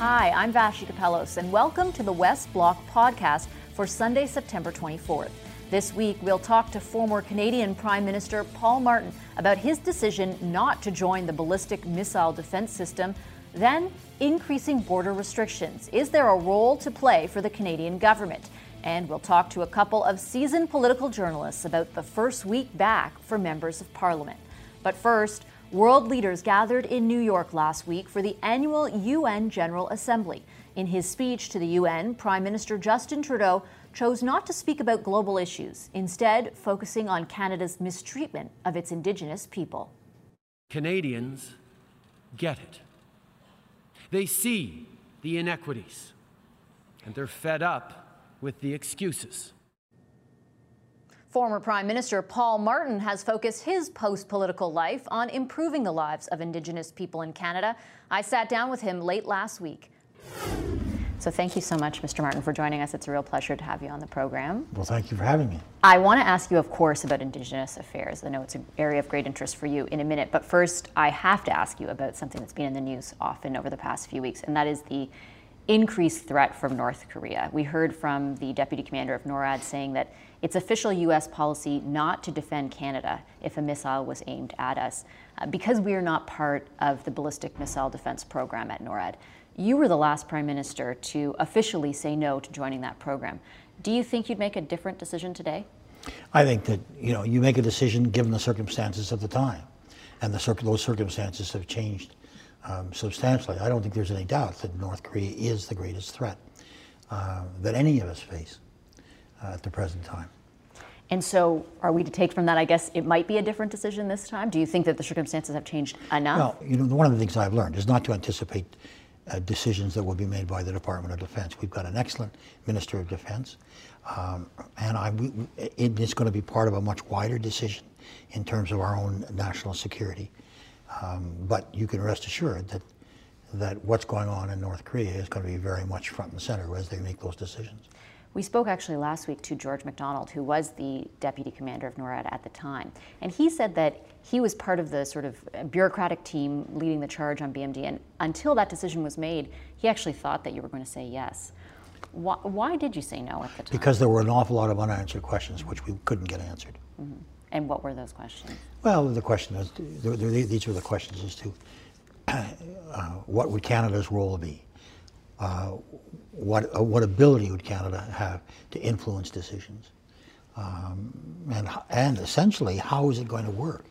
Hi, I'm Vassy Kapelos, and welcome to the West Block podcast for Sunday, September 24th. This week, we'll talk to former Canadian Prime Minister Paul Martin about his decision not to join the ballistic missile defense system, then increasing border restrictions. Is there a role to play for the Canadian government? And we'll talk to a couple of seasoned political journalists about the first week back for members of parliament. But first, world leaders gathered in New York last week for the annual UN General Assembly. In his speech to the UN, Prime Minister Justin Trudeau chose not to speak about global issues, instead, focusing on Canada's mistreatment of its Indigenous people. Canadians get it. They see the inequities, and they're fed up with the excuses. Former Prime Minister Paul Martin has focused his post political life on improving the lives of Indigenous people in Canada. I sat down with him late last week. So, thank you so much, Mr. Martin, for joining us. It's a real pleasure to have you on the program. Well, thank you for having me. I want to ask you, of course, about Indigenous affairs. I know it's an area of great interest for you in a minute. But first, I have to ask you about something that's been in the news often over the past few weeks, and that is the increased threat from North Korea. We heard from the deputy commander of NORAD saying that it's official U.S. policy not to defend Canada if a missile was aimed at us uh, because we are not part of the ballistic missile defense program at NORAD. You were the last prime minister to officially say no to joining that program. Do you think you'd make a different decision today? I think that you know you make a decision given the circumstances of the time, and the those circumstances have changed um, substantially. I don't think there's any doubt that North Korea is the greatest threat uh, that any of us face at the present time. And so, are we to take from that? I guess it might be a different decision this time. Do you think that the circumstances have changed enough? Well, you know, one of the things I've learned is not to anticipate uh, decisions that will be made by the Department of Defense. We've got an excellent Minister of Defense, um, and I, we, it is going to be part of a much wider decision in terms of our own national security. Um, but you can rest assured that that what's going on in North Korea is going to be very much front and center as they make those decisions. We spoke actually last week to George MacDonald, who was the deputy commander of NORAD at the time. And he said that he was part of the sort of bureaucratic team leading the charge on BMD. And until that decision was made, he actually thought that you were going to say yes. Why, why did you say no at the time? Because there were an awful lot of unanswered questions which we couldn't get answered. Mm-hmm. And what were those questions? Well, the question is, these were the questions as to uh, what would Canada's role be? Uh, what, uh, what ability would Canada have to influence decisions? Um, and, and essentially, how is it going to work?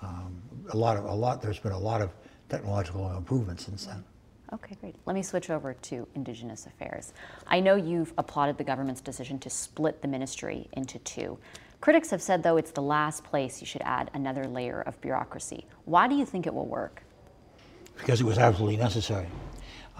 Um, a lot of, a lot, there's been a lot of technological improvements since then. Okay, great. Let me switch over to Indigenous Affairs. I know you've applauded the government's decision to split the ministry into two. Critics have said, though, it's the last place you should add another layer of bureaucracy. Why do you think it will work? Because it was absolutely necessary.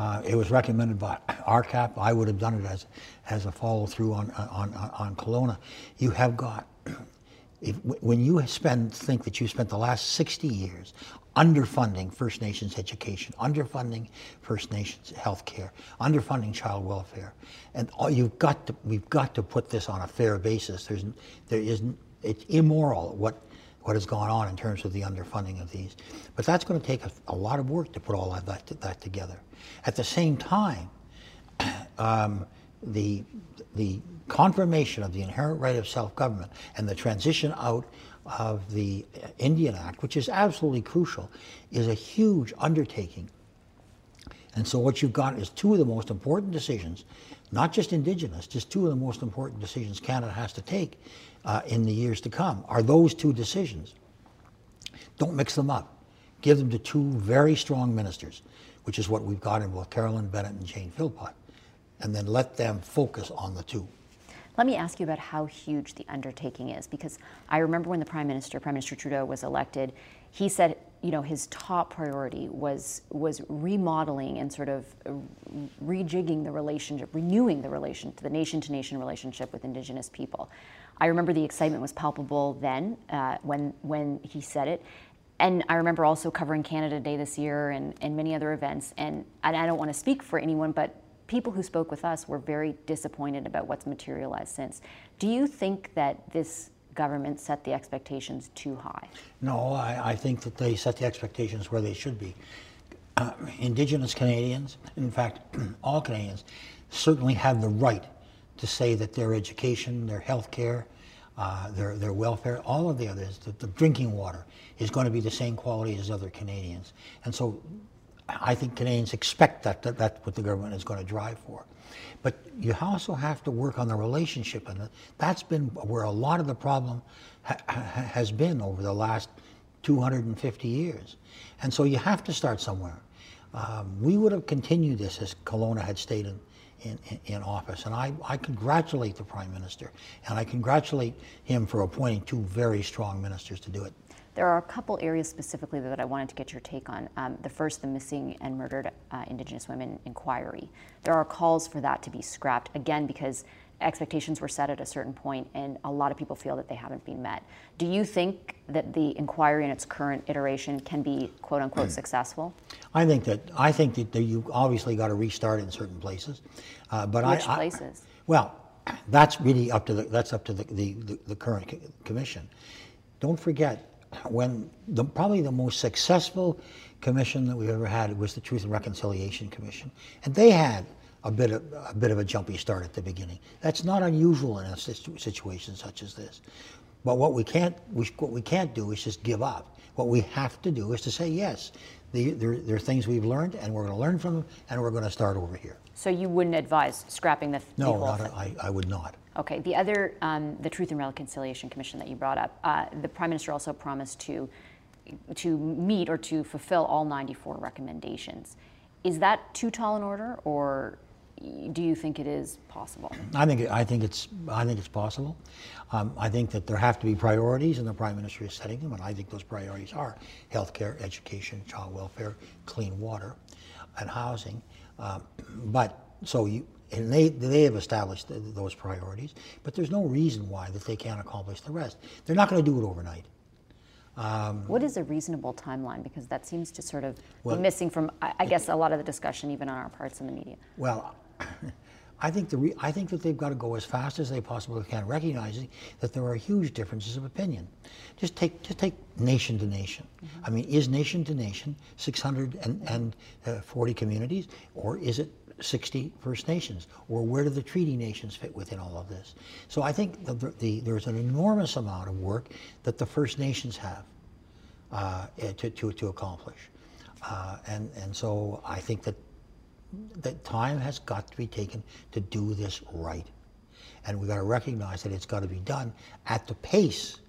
Uh, it was recommended by RCAP. I would have done it as, as a follow through on, on, on Kelowna. You have got, if, when you spend, think that you spent the last 60 years underfunding First Nations education, underfunding First Nations health care, underfunding child welfare. And all you've got to, we've got to put this on a fair basis. There's, there is, it's immoral what, what has gone on in terms of the underfunding of these. But that's going to take a, a lot of work to put all of that, that together. At the same time, um, the, the confirmation of the inherent right of self-government and the transition out of the Indian Act, which is absolutely crucial, is a huge undertaking. And so what you've got is two of the most important decisions, not just Indigenous, just two of the most important decisions Canada has to take uh, in the years to come are those two decisions. Don't mix them up. Give them to two very strong ministers, which is what we've got in both Carolyn Bennett and Jane Philpott, and then let them focus on the two. Let me ask you about how huge the undertaking is, because I remember when the Prime Minister, Prime Minister Trudeau, was elected, he said, you know, his top priority was was remodeling and sort of rejigging the relationship, renewing the relation to the nation-to-nation relationship with Indigenous people. I remember the excitement was palpable then uh, when when he said it. And I remember also covering Canada Day this year and, and many other events. And, and I don't want to speak for anyone, but people who spoke with us were very disappointed about what's materialized since. Do you think that this government set the expectations too high? No, I, I think that they set the expectations where they should be. uh, Indigenous Canadians, in fact, all Canadians, certainly have the right to say that their education, their health care, uh, their, their welfare, all of the others, the, the, drinking water is going to be the same quality as other Canadians. And so I think Canadians expect that, that that's what the government is going to drive for. But you also have to work on the relationship, and that's been where a lot of the problem ha has been over the last 250 years. And so you have to start somewhere. Um, we would have continued this as Kelowna had stayed in, in, in, office. And I, I congratulate the Prime Minister, and I congratulate him for appointing two very strong ministers to do it. There are a couple areas specifically that I wanted to get your take on. Um, the first, the missing and murdered uh, Indigenous women inquiry. There are calls for that to be scrapped, again, because expectations were set at a certain point, and a lot of people feel that they haven't been met. Do you think that the inquiry in its current iteration can be "quote unquote" successful? I think that I think that, that you obviously got to restart in certain places, uh, but which I, places? I, well, that's really up to the that's up to the, the, the, the current commission. Don't forget when the, probably the most successful commission that we've ever had was the Truth and Reconciliation Commission, and they had a bit of a bit of a jumpy start at the beginning. That's not unusual in a situation such as this. But what we can't we, what we can't do is just give up. What we have to do is to say yes. The, there, there, are things we've learned, and we're going to learn from them, and we're going to start over here. So you wouldn't advise scrapping the, no, the whole not I, I would not. Okay. The other, um, the Truth and Reconciliation Commission that you brought up, uh, the Prime Minister also promised to to meet or to fulfill all 94 recommendations. Is that too tall an order, or do you think it is possible? I think I think it's I think it's possible. Um, I think that there have to be priorities, and the prime minister is setting them. And I think those priorities are healthcare, education, child welfare, clean water, and housing. Um, but so you. And they, they have established those priorities, but there's no reason why that they can't accomplish the rest. They're not going to do it overnight. Um, what is a reasonable timeline? Because that seems to sort of well, be missing from, I, I guess, a lot of the discussion, even on our parts in the media. Well, I think, the re- I think that they've got to go as fast as they possibly can, recognizing that there are huge differences of opinion. Just take, just take nation to nation. Mm-hmm. I mean, is nation to nation 640 communities, or is it 60 First Nations? Or where do the treaty nations fit within all of this? So I think the, the, there's an enormous amount of work that the First Nations have uh, to, to, to accomplish. Uh, and, and so I think that that time has got to be taken to do this right. And we've got to recognize that it's got to be done at the pace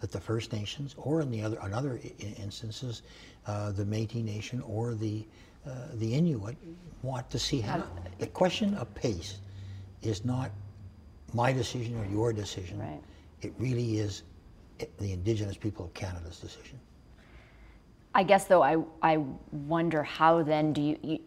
that the First Nations, or in the other, in other instances, uh, the Métis Nation or the uh, the Inuit want to see happen. The question of pace is not my decision or your decision. Right. It really is the Indigenous people of Canada's decision. I guess, though, I, I wonder how then do you, you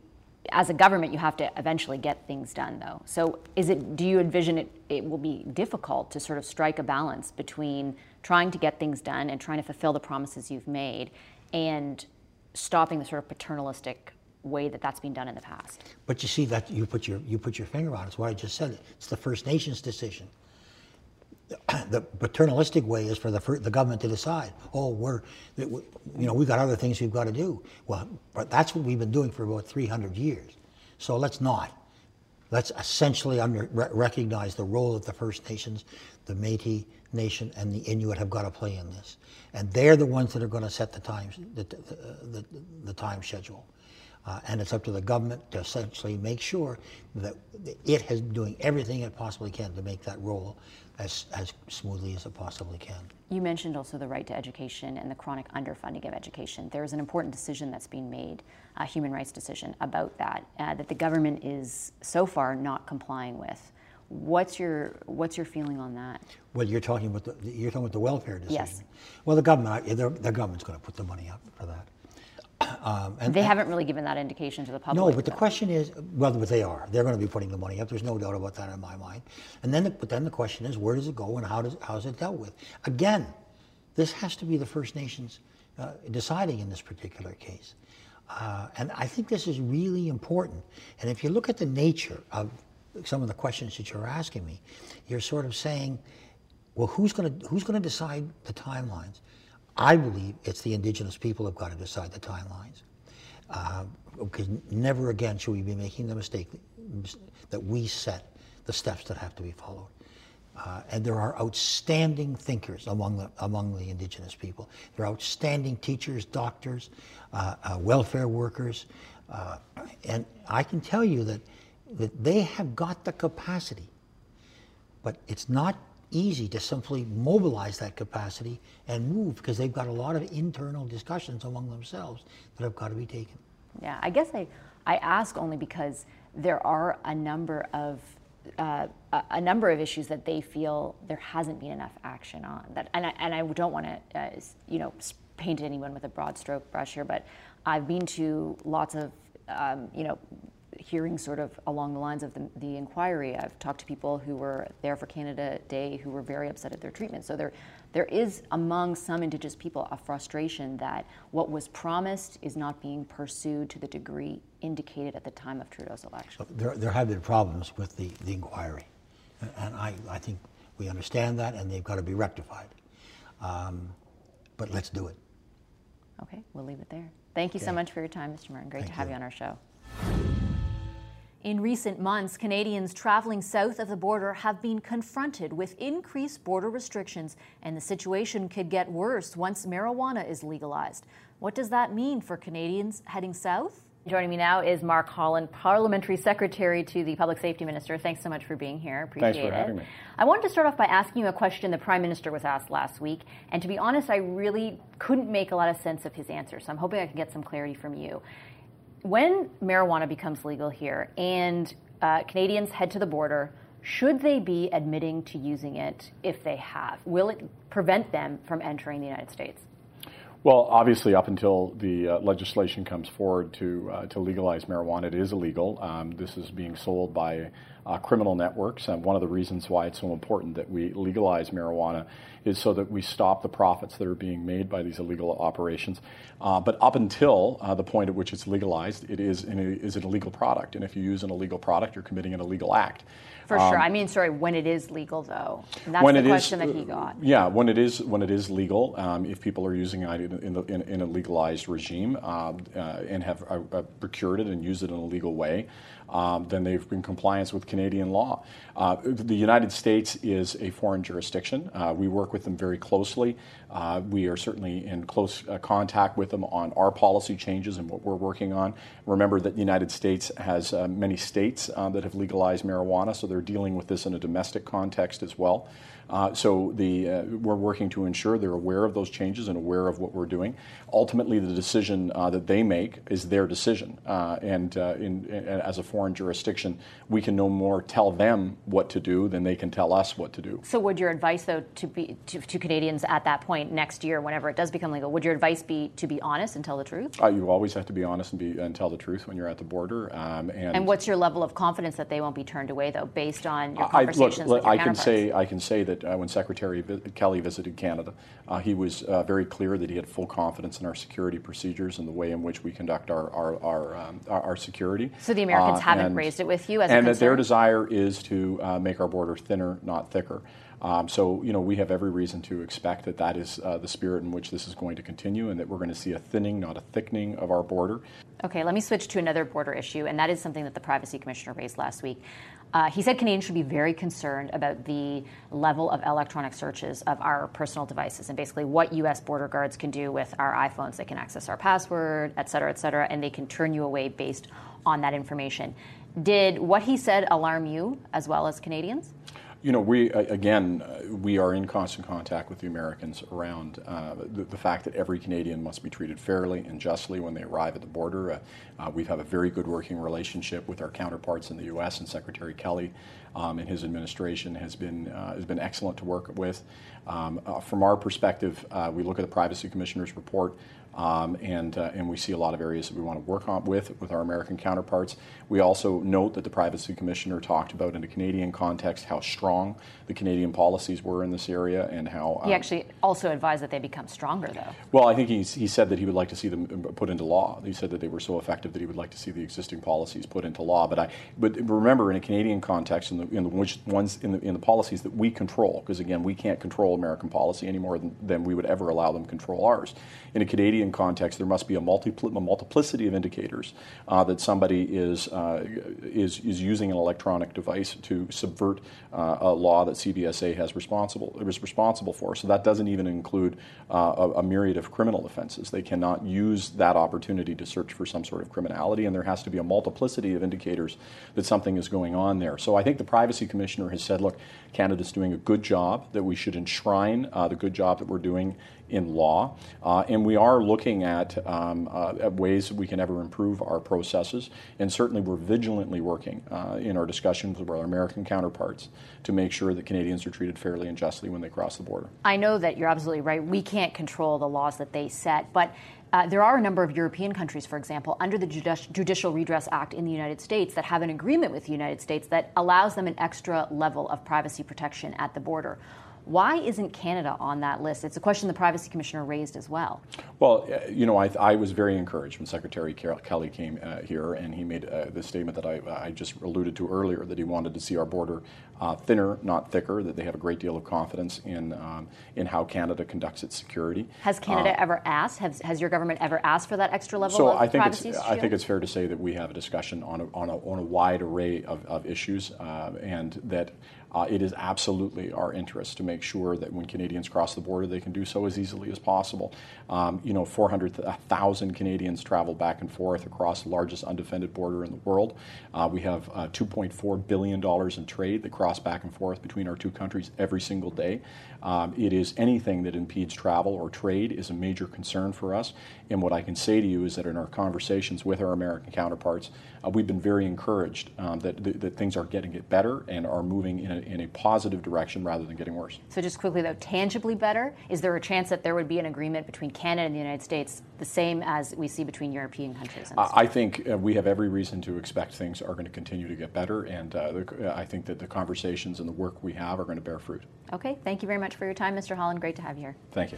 as a government, you have to eventually get things done, though. So, is it? Do you envision it? It will be difficult to sort of strike a balance between trying to get things done and trying to fulfill the promises you've made, and stopping the sort of paternalistic way that that's been done in the past. But you see that you put your you put your finger on it. It's what I just said. It's the First Nations decision the paternalistic way is for the, for the government to decide, oh, we're, you know, we've got other things we've got to do. Well, but that's what we've been doing for about 300 years. So let's not. Let's essentially under, recognize the role that the First Nations, the Métis Nation, and the Inuit have got to play in this. And they're the ones that are going to set the time, the, the, the, time schedule. Uh, and it's up to the government to essentially make sure that it has doing everything it possibly can to make that role as, as smoothly as it possibly can. You mentioned also the right to education and the chronic underfunding of education. There is an important decision that's being made, a human rights decision about that, uh, that the government is so far not complying with. What's your what's your feeling on that? Well, you're talking about the you're talking about the welfare decision. Yes. Well, the government the government's going to put the money up for that. Um, and, they haven't really given that indication to the public. No, but the question is, well, but they are. They're going to be putting the money up. There's no doubt about that in my mind. And then, the, but then the question is, where does it go and how does how is it dealt with? Again, this has to be the First Nations uh, deciding in this particular case. Uh, and I think this is really important. And if you look at the nature of some of the questions that you're asking me, you're sort of saying, well, who's going to who's going to decide the timelines? I believe it's the indigenous people who've got to decide the timelines. Uh, because never again should we be making the mistake that we set the steps that have to be followed. Uh, and there are outstanding thinkers among the, among the indigenous people. There are outstanding teachers, doctors, uh, uh, welfare workers. Uh, and I can tell you that, that they have got the capacity, but it's not easy to simply mobilize that capacity and move because they've got a lot of internal discussions among themselves that have got to be taken. Yeah, I guess I, I ask only because there are a number of uh, a, number of issues that they feel there hasn't been enough action on. That, and I, and I don't want to, uh, you know, paint anyone with a broad stroke brush here, but I've been to lots of, um, you know, hearings sort of along the lines of the, the, inquiry. I've talked to people who were there for Canada Day who were very upset at their treatment. So there, there is among some Indigenous people a frustration that what was promised is not being pursued to the degree indicated at the time of Trudeau's election. There, there have been problems with the, the inquiry, and I, I think we understand that, and they've got to be rectified. Um, but let's do it. Okay, we'll leave it there. Thank you okay. so much for your time, Mr. Martin. Great Thank to have you. you on our show. In recent months, Canadians traveling south of the border have been confronted with increased border restrictions, and the situation could get worse once marijuana is legalized. What does that mean for Canadians heading south? Joining me now is Mark Holland, Parliamentary Secretary to the Public Safety Minister. Thanks so much for being here. Appreciate Thanks for it. having me. I wanted to start off by asking you a question the Prime Minister was asked last week, and to be honest, I really couldn't make a lot of sense of his answer, so I'm hoping I can get some clarity from you when marijuana becomes legal here and uh, Canadians head to the border, should they be admitting to using it if they have? Will it prevent them from entering the United States? Well, obviously, up until the uh, legislation comes forward to uh, to legalize marijuana, it is illegal. Um, this is being sold by uh, criminal networks, and one of the reasons why it's so important that we legalize marijuana is so that we stop the profits that are being made by these illegal operations. Uh, but up until uh, the point at which it's legalized, it is an, is an illegal product, and if you use an illegal product, you're committing an illegal act. For um, sure. I mean, sorry, when it is legal, though. And that's when the question is, that he got. Yeah, when it is when it is legal, um, if people are using it in, the, in, in a legalized regime um, uh, and have uh, uh, procured it and used it in a legal way, um, then they've been compliance with Canadian law. Uh, the United States is a foreign jurisdiction. Uh, we work with them very closely. Uh, we are certainly in close uh, contact with them on our policy changes and what we're working on. Remember that the United States has uh, many states uh, that have legalized marijuana, so they're dealing with this in a domestic context as well. Uh, so the, uh, we're working to ensure they're aware of those changes and aware of what we're doing. Ultimately, the decision uh, that they make is their decision. Uh, and uh, in, in, as a foreign jurisdiction, we can no more tell them what to do than they can tell us what to do. So, would your advice, though, to be to, to Canadians at that point next year, whenever it does become legal, would your advice be to be honest and tell the truth? Uh, you always have to be honest and be and tell the truth when you're at the border. Um, and, and, what's your level of confidence that they won't be turned away, though, based on your conversations I, look, with your I can say I can say that when Secretary Kelly visited Canada, uh, he was uh, very clear that he had full confidence in our security procedures and the way in which we conduct our our, our, um, our, our security. So the Americans uh, haven't and, raised it with you as and that their desire is to uh, make our border thinner, not thicker. Um, so, you know, we have every reason to expect that that is uh, the spirit in which this is going to continue and that we're going to see a thinning, not a thickening of our border. Okay, let me switch to another border issue, and that is something that the Privacy Commissioner raised last week. Uh, he said Canadians should be very concerned about the level of electronic searches of our personal devices and basically what U.S. border guards can do with our iPhones. They can access our password, et cetera, et cetera, and they can turn you away based on that information. Did what he said alarm you as well as Canadians? You know, we again, uh, we are in constant contact with the Americans around uh, the, the, fact that every Canadian must be treated fairly and justly when they arrive at the border. Uh, uh we have a very good working relationship with our counterparts in the U.S. and Secretary Kelly um, and his administration has been uh, has been excellent to work with. Um, uh, from our perspective, we look at the Privacy Commissioner's report. Um, and, uh, and we see a lot of areas that we want to work on with with our American counterparts. We also note that the Privacy Commissioner talked about in a Canadian context how strong the Canadian policies were in this area and how. Um, he actually also advised that they become stronger, though. Well, I think he's, he said that he would like to see them put into law. He said that they were so effective that he would like to see the existing policies put into law. But I, but remember, in a Canadian context, in the, in the which ones in the in the policies that we control, because again, we can't control American policy any more than, than we would ever allow them control ours. In a Canadian Canadian context, there must be a, multipl- a multiplicity of indicators uh, that somebody is, uh, is, is using an electronic device to subvert uh, a law that CBSA has responsible, is responsible for. So that doesn't even include uh, a, a myriad of criminal offenses. They cannot use that opportunity to search for some sort of criminality, and there has to be a multiplicity of indicators that something is going on there. So I think the Privacy Commissioner has said, look, Canada's doing a good job, that we should enshrine uh, the good job that we're doing in law. Uh, and we are looking at, um, uh, at ways that we can ever improve our processes. And certainly we're vigilantly working uh, in our discussions with our American counterparts to make sure that Canadians are treated fairly and justly when they cross the border. I know that you're absolutely right. We can't control the laws that they set, but uh, there are a number of European countries, for example, under the Judici- Judicial Redress Act in the United States that have an agreement with the United States that allows them an extra level of privacy protection at the border. Why isn't Canada on that list? It's a question the Privacy Commissioner raised as well. Well, uh, you know, I, I, was very encouraged when Secretary Kelly came uh, here and he made uh, the statement that I, I, just alluded to earlier that he wanted to see our border uh, thinner, not thicker, that they have a great deal of confidence in, um, in how Canada conducts its security. Has Canada uh, ever asked, has, has your government ever asked for that extra level so of I think privacy? It's, I think it's fair to say that we have a discussion on a, on a, on a wide array of, of issues uh, and that uh, it is absolutely our interest to make sure that when Canadians cross the border, they can do so as easily as possible. Um, you know, 400,000 Canadians travel back and forth across the largest undefended border in the world. Uh, we have uh, $2.4 billion in trade that cross back and forth between our two countries every single day. Um, it is anything that impedes travel or trade is a major concern for us. And what I can say to you is that in our conversations with our American counterparts, uh, we've been very encouraged um, that, that, that, things are getting it better and are moving in a, in a positive direction rather than getting worse. So, just quickly though, tangibly better, is there a chance that there would be an agreement between Canada and the United States the same as we see between European countries? Uh, I think uh, we have every reason to expect things are going to continue to get better, and uh, the, I think that the conversations and the work we have are going to bear fruit. Okay, thank you very much for your time, Mr. Holland. Great to have you here. Thank you.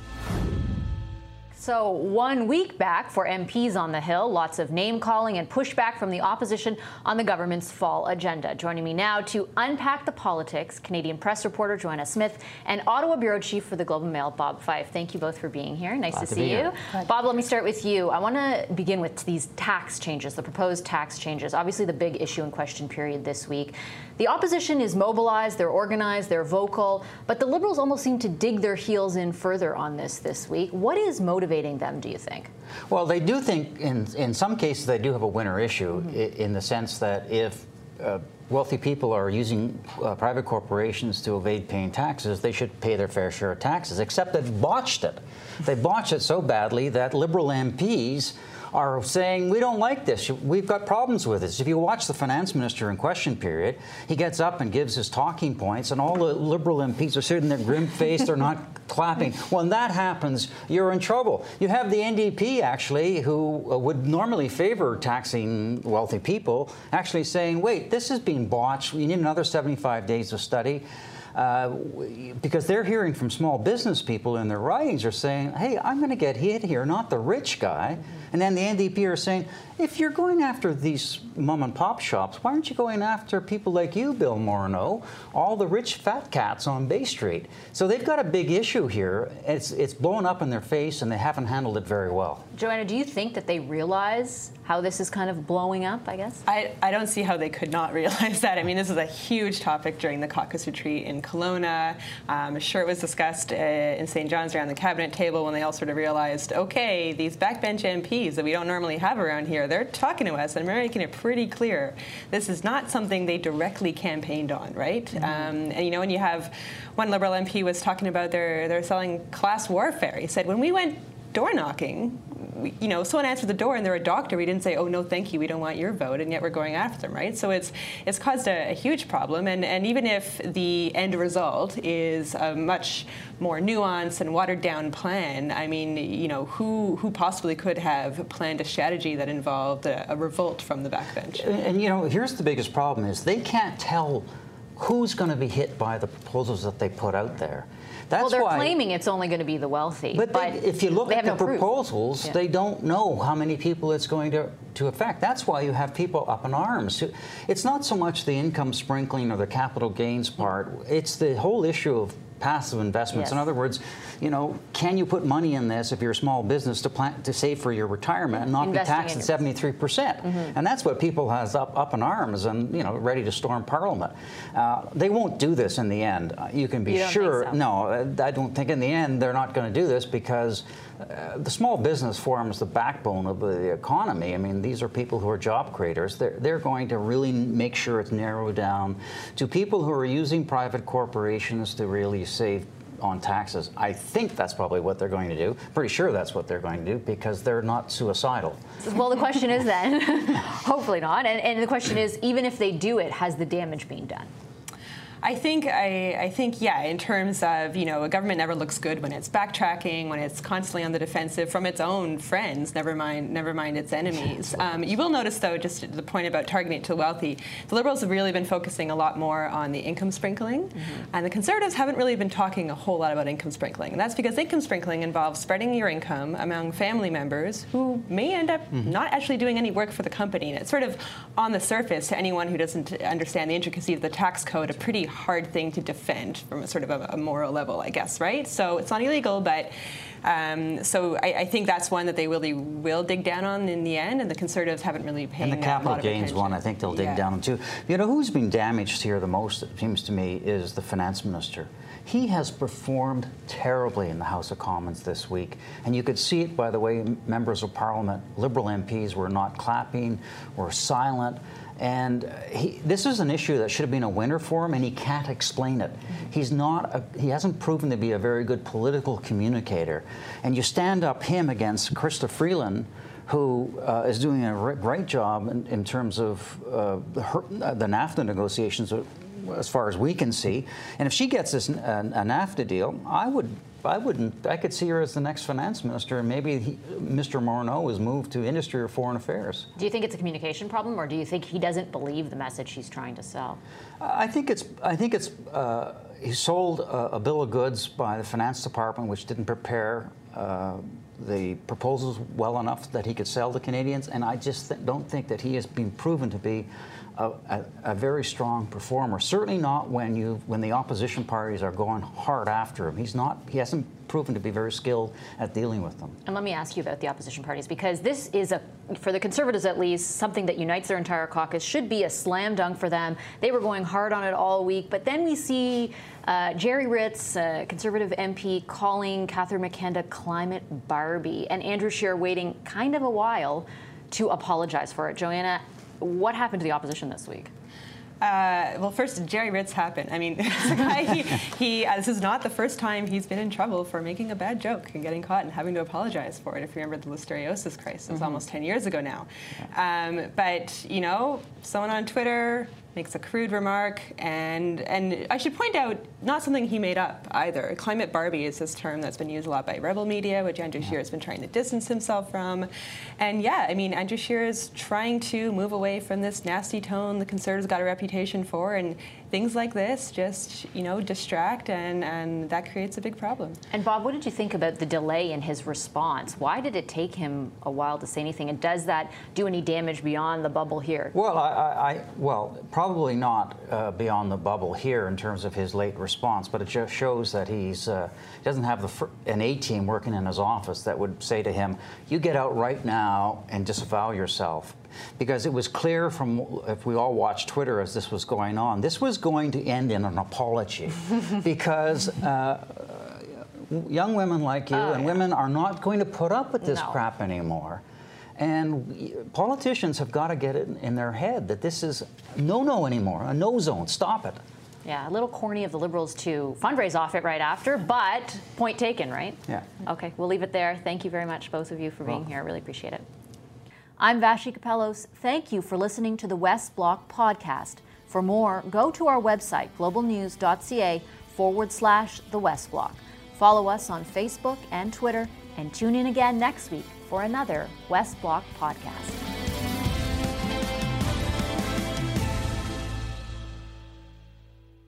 So, one week back for MPs on the Hill, lots of name calling and pushback from the opposition on the government's fall agenda. Joining me now to unpack the politics, Canadian press reporter Joanna Smith and Ottawa bureau chief for the Globe and Mail, Bob Fife. Thank you both for being here. Nice Glad to, to see you. Here. Bob, let me start with you. I want to begin with these tax changes, the proposed tax changes. Obviously, the big issue in question period this week. The opposition is mobilized, they're organized, they're vocal, but the Liberals almost seem to dig their heels in further on this this week. What is motivating them, do you think? Well, they do think, in, in some cases, they do have a winner issue mm-hmm. in the sense that if uh, wealthy people are using uh, private corporations to evade paying taxes, they should pay their fair share of taxes, except they've botched it. They botched it so badly that Liberal MPs are saying, we don't like this. We've got problems with this. If you watch the finance minister in question period, he gets up and gives his talking points, and all the Liberal MPs are sitting there grim faced, they're not clapping. When that happens, you're in trouble. You have the NDP, actually, who uh, would normally favor taxing wealthy people, actually saying, wait, this is being botched. We need another 75 days of study. Uh, because they're hearing from small business people in their ridings are saying, hey, I'm going to get hit here, not the rich guy. Mm-hmm. And then the NDP are saying, if you're going after these mom and pop shops, why aren't you going after people like you, Bill Morneau, all the rich fat cats on Bay Street? So they've got a big issue here. It's, it's blowing up in their face, and they haven't handled it very well. Joanna, do you think that they realize how this is kind of blowing up, I guess? I, I don't see how they could not realize that. I mean, this is a huge topic during the caucus retreat in Kelowna. Um, I'm sure it was discussed uh, in St. John's around the cabinet table when they all sort of realized, okay, these backbench MPs that we don't normally have around here, they're talking to us and they're making it pretty clear. This is not something they directly campaigned on, right? Mm-hmm. Um, and you know, when you have one Liberal MP was talking about their, they're selling class warfare. He said, when we went door knocking, you know, someone answered the door and they're a doctor. We didn't say, "Oh no, thank you, we don't want your vote," and yet we're going after them, right? So it's it's caused a, a huge problem. And and even if the end result is a much more nuanced and watered down plan, I mean, you know, who who possibly could have planned a strategy that involved a, a revolt from the backbench? And, and you know, here's the biggest problem: is they can't tell who's going to be hit by the proposals that they put out there. That's well, they're why, claiming it's only going to be the wealthy. But, but they, if you look at the no proposals, yeah. they don't know how many people it's going to, to affect. That's why you have people up in arms. It's not so much the income sprinkling or the capital gains part, it's the whole issue of passive investments. Yes. In other words, you know, can you put money in this if you're a small business to plan to save for your retirement and not Investing be taxed at your- 73 percent? And that's what people has up up in arms and you know ready to storm Parliament. Uh, they won't do this in the end. You can be You sure. so? No, I don't think in the end they're not going to do this because uh, the small business forms the backbone of the economy. I mean, these are people who are job creators. They're, they're going to really make sure it's narrowed down to people who are using private corporations to really save on taxes. I think that's probably what they're going to do. Pretty sure that's what they're going to do because they're not suicidal. Well, the question is then, hopefully not. And, and the question is, even if they do it, has the damage been done? I think I, I think yeah. In terms of you know, a government never looks good when it's backtracking, when it's constantly on the defensive from its own friends. Never mind, never mind its enemies. Um, you will notice though, just the point about targeting it to the wealthy, the Liberals have really been focusing a lot more on the income sprinkling, and the Conservatives haven't really been talking a whole lot about income sprinkling. And that's because income sprinkling involves spreading your income among family members who may end up not actually doing any work for the company. And it's sort of on the surface to anyone who doesn't understand the intricacy of the tax code, a pretty hard thing to defend from a sort of a, a moral level, I guess, right? So it's not illegal, but um, so I, I think that's one that they really will dig down on in the end, and the Conservatives haven't really paid And the capital gains attention. one, I think they'll dig Yeah. down into. You know, who's been damaged here the most, it seems to me, is the finance minister. He has performed terribly in the House of Commons this week. And you could see it by the way members of Parliament, Liberal MPs, were not clapping, were silent. And uh, he, this is an issue that should have been a winner for him, and he can't explain it. He's not. A, he hasn't proven to be a very good political communicator. And you stand up him against Chrystia Freeland, who uh, is doing a great job in, in terms of uh, the, her, uh, the NAFTA negotiations, uh, as far as we can see. And if she gets this a, a NAFTA deal, I would. I wouldn't. I could see her as the next finance minister, and maybe he, Mr. Morneau is moved to industry or foreign affairs. Do you think it's a communication problem, or do you think he doesn't believe the message he's trying to sell? I think it's. I think it's. Uh, he sold a, a bill of goods by the finance department, which didn't prepare uh, the proposals well enough that he could sell to Canadians, and I just th- don't think that he has been proven to be. A, a, a very strong performer. Certainly not when you when the opposition parties are going hard after him. He's not. He hasn't proven to be very skilled at dealing with them. And let me ask you about the opposition parties because this is a, for the Conservatives at least, something that unites their entire caucus. Should be a slam dunk for them. They were going hard on it all week, but then we see uh, Gerry Ritz, Conservative MP, calling Catherine McKenna climate Barbie, and Andrew Scheer waiting kind of a while to apologize for it. Joanna, what happened to the opposition this week? Uh, well, first, Gerry Ritz happened. I mean, this guy, he, he uh, this is not the first time he's been in trouble for making a bad joke and getting caught and having to apologize for it. If you remember the listeriosis crisis, Mm-hmm. almost 10 years ago now. Um, but, you know, someone on Twitter makes a crude remark, and, and I should point out, not something he made up either. Climate Barbie is this term that's been used a lot by rebel media, which Andrew Scheer has been trying to distance himself from. And yeah, I mean, Andrew Scheer is trying to move away from this nasty tone the Conservatives got a reputation for, and things like this just, you know, distract, and, and that creates a big problem. And Bob, what did you think about the delay in his response? Why did it take him a while to say anything? And does that do any damage beyond the bubble here? Well, I, I, I well, probably not uh, beyond the bubble here in terms of his late response, but it just shows that he's uh, he doesn't have the fir- an A team working in his office that would say to him, "You get out right now and disavow yourself." Because it was clear from if we all watched Twitter as this was going on, this was going to end in an apology, because. Uh, young women like you and women are not going to put up with this No. crap anymore. And politicians have got to get it in their head that this is no no anymore, a no zone. Stop it. Yeah, a little corny of the Liberals to fundraise off it right after, but point taken, right? Yeah. Okay, we'll leave it there. Thank you very much, both of you, for being here. I really appreciate it. I'm Vassy Kapelos. Thank you for listening to the West Block podcast. For more, go to our website, globalnews.ca forward slash the West Block. Follow us on Facebook and Twitter, and tune in again next week for another West Block podcast.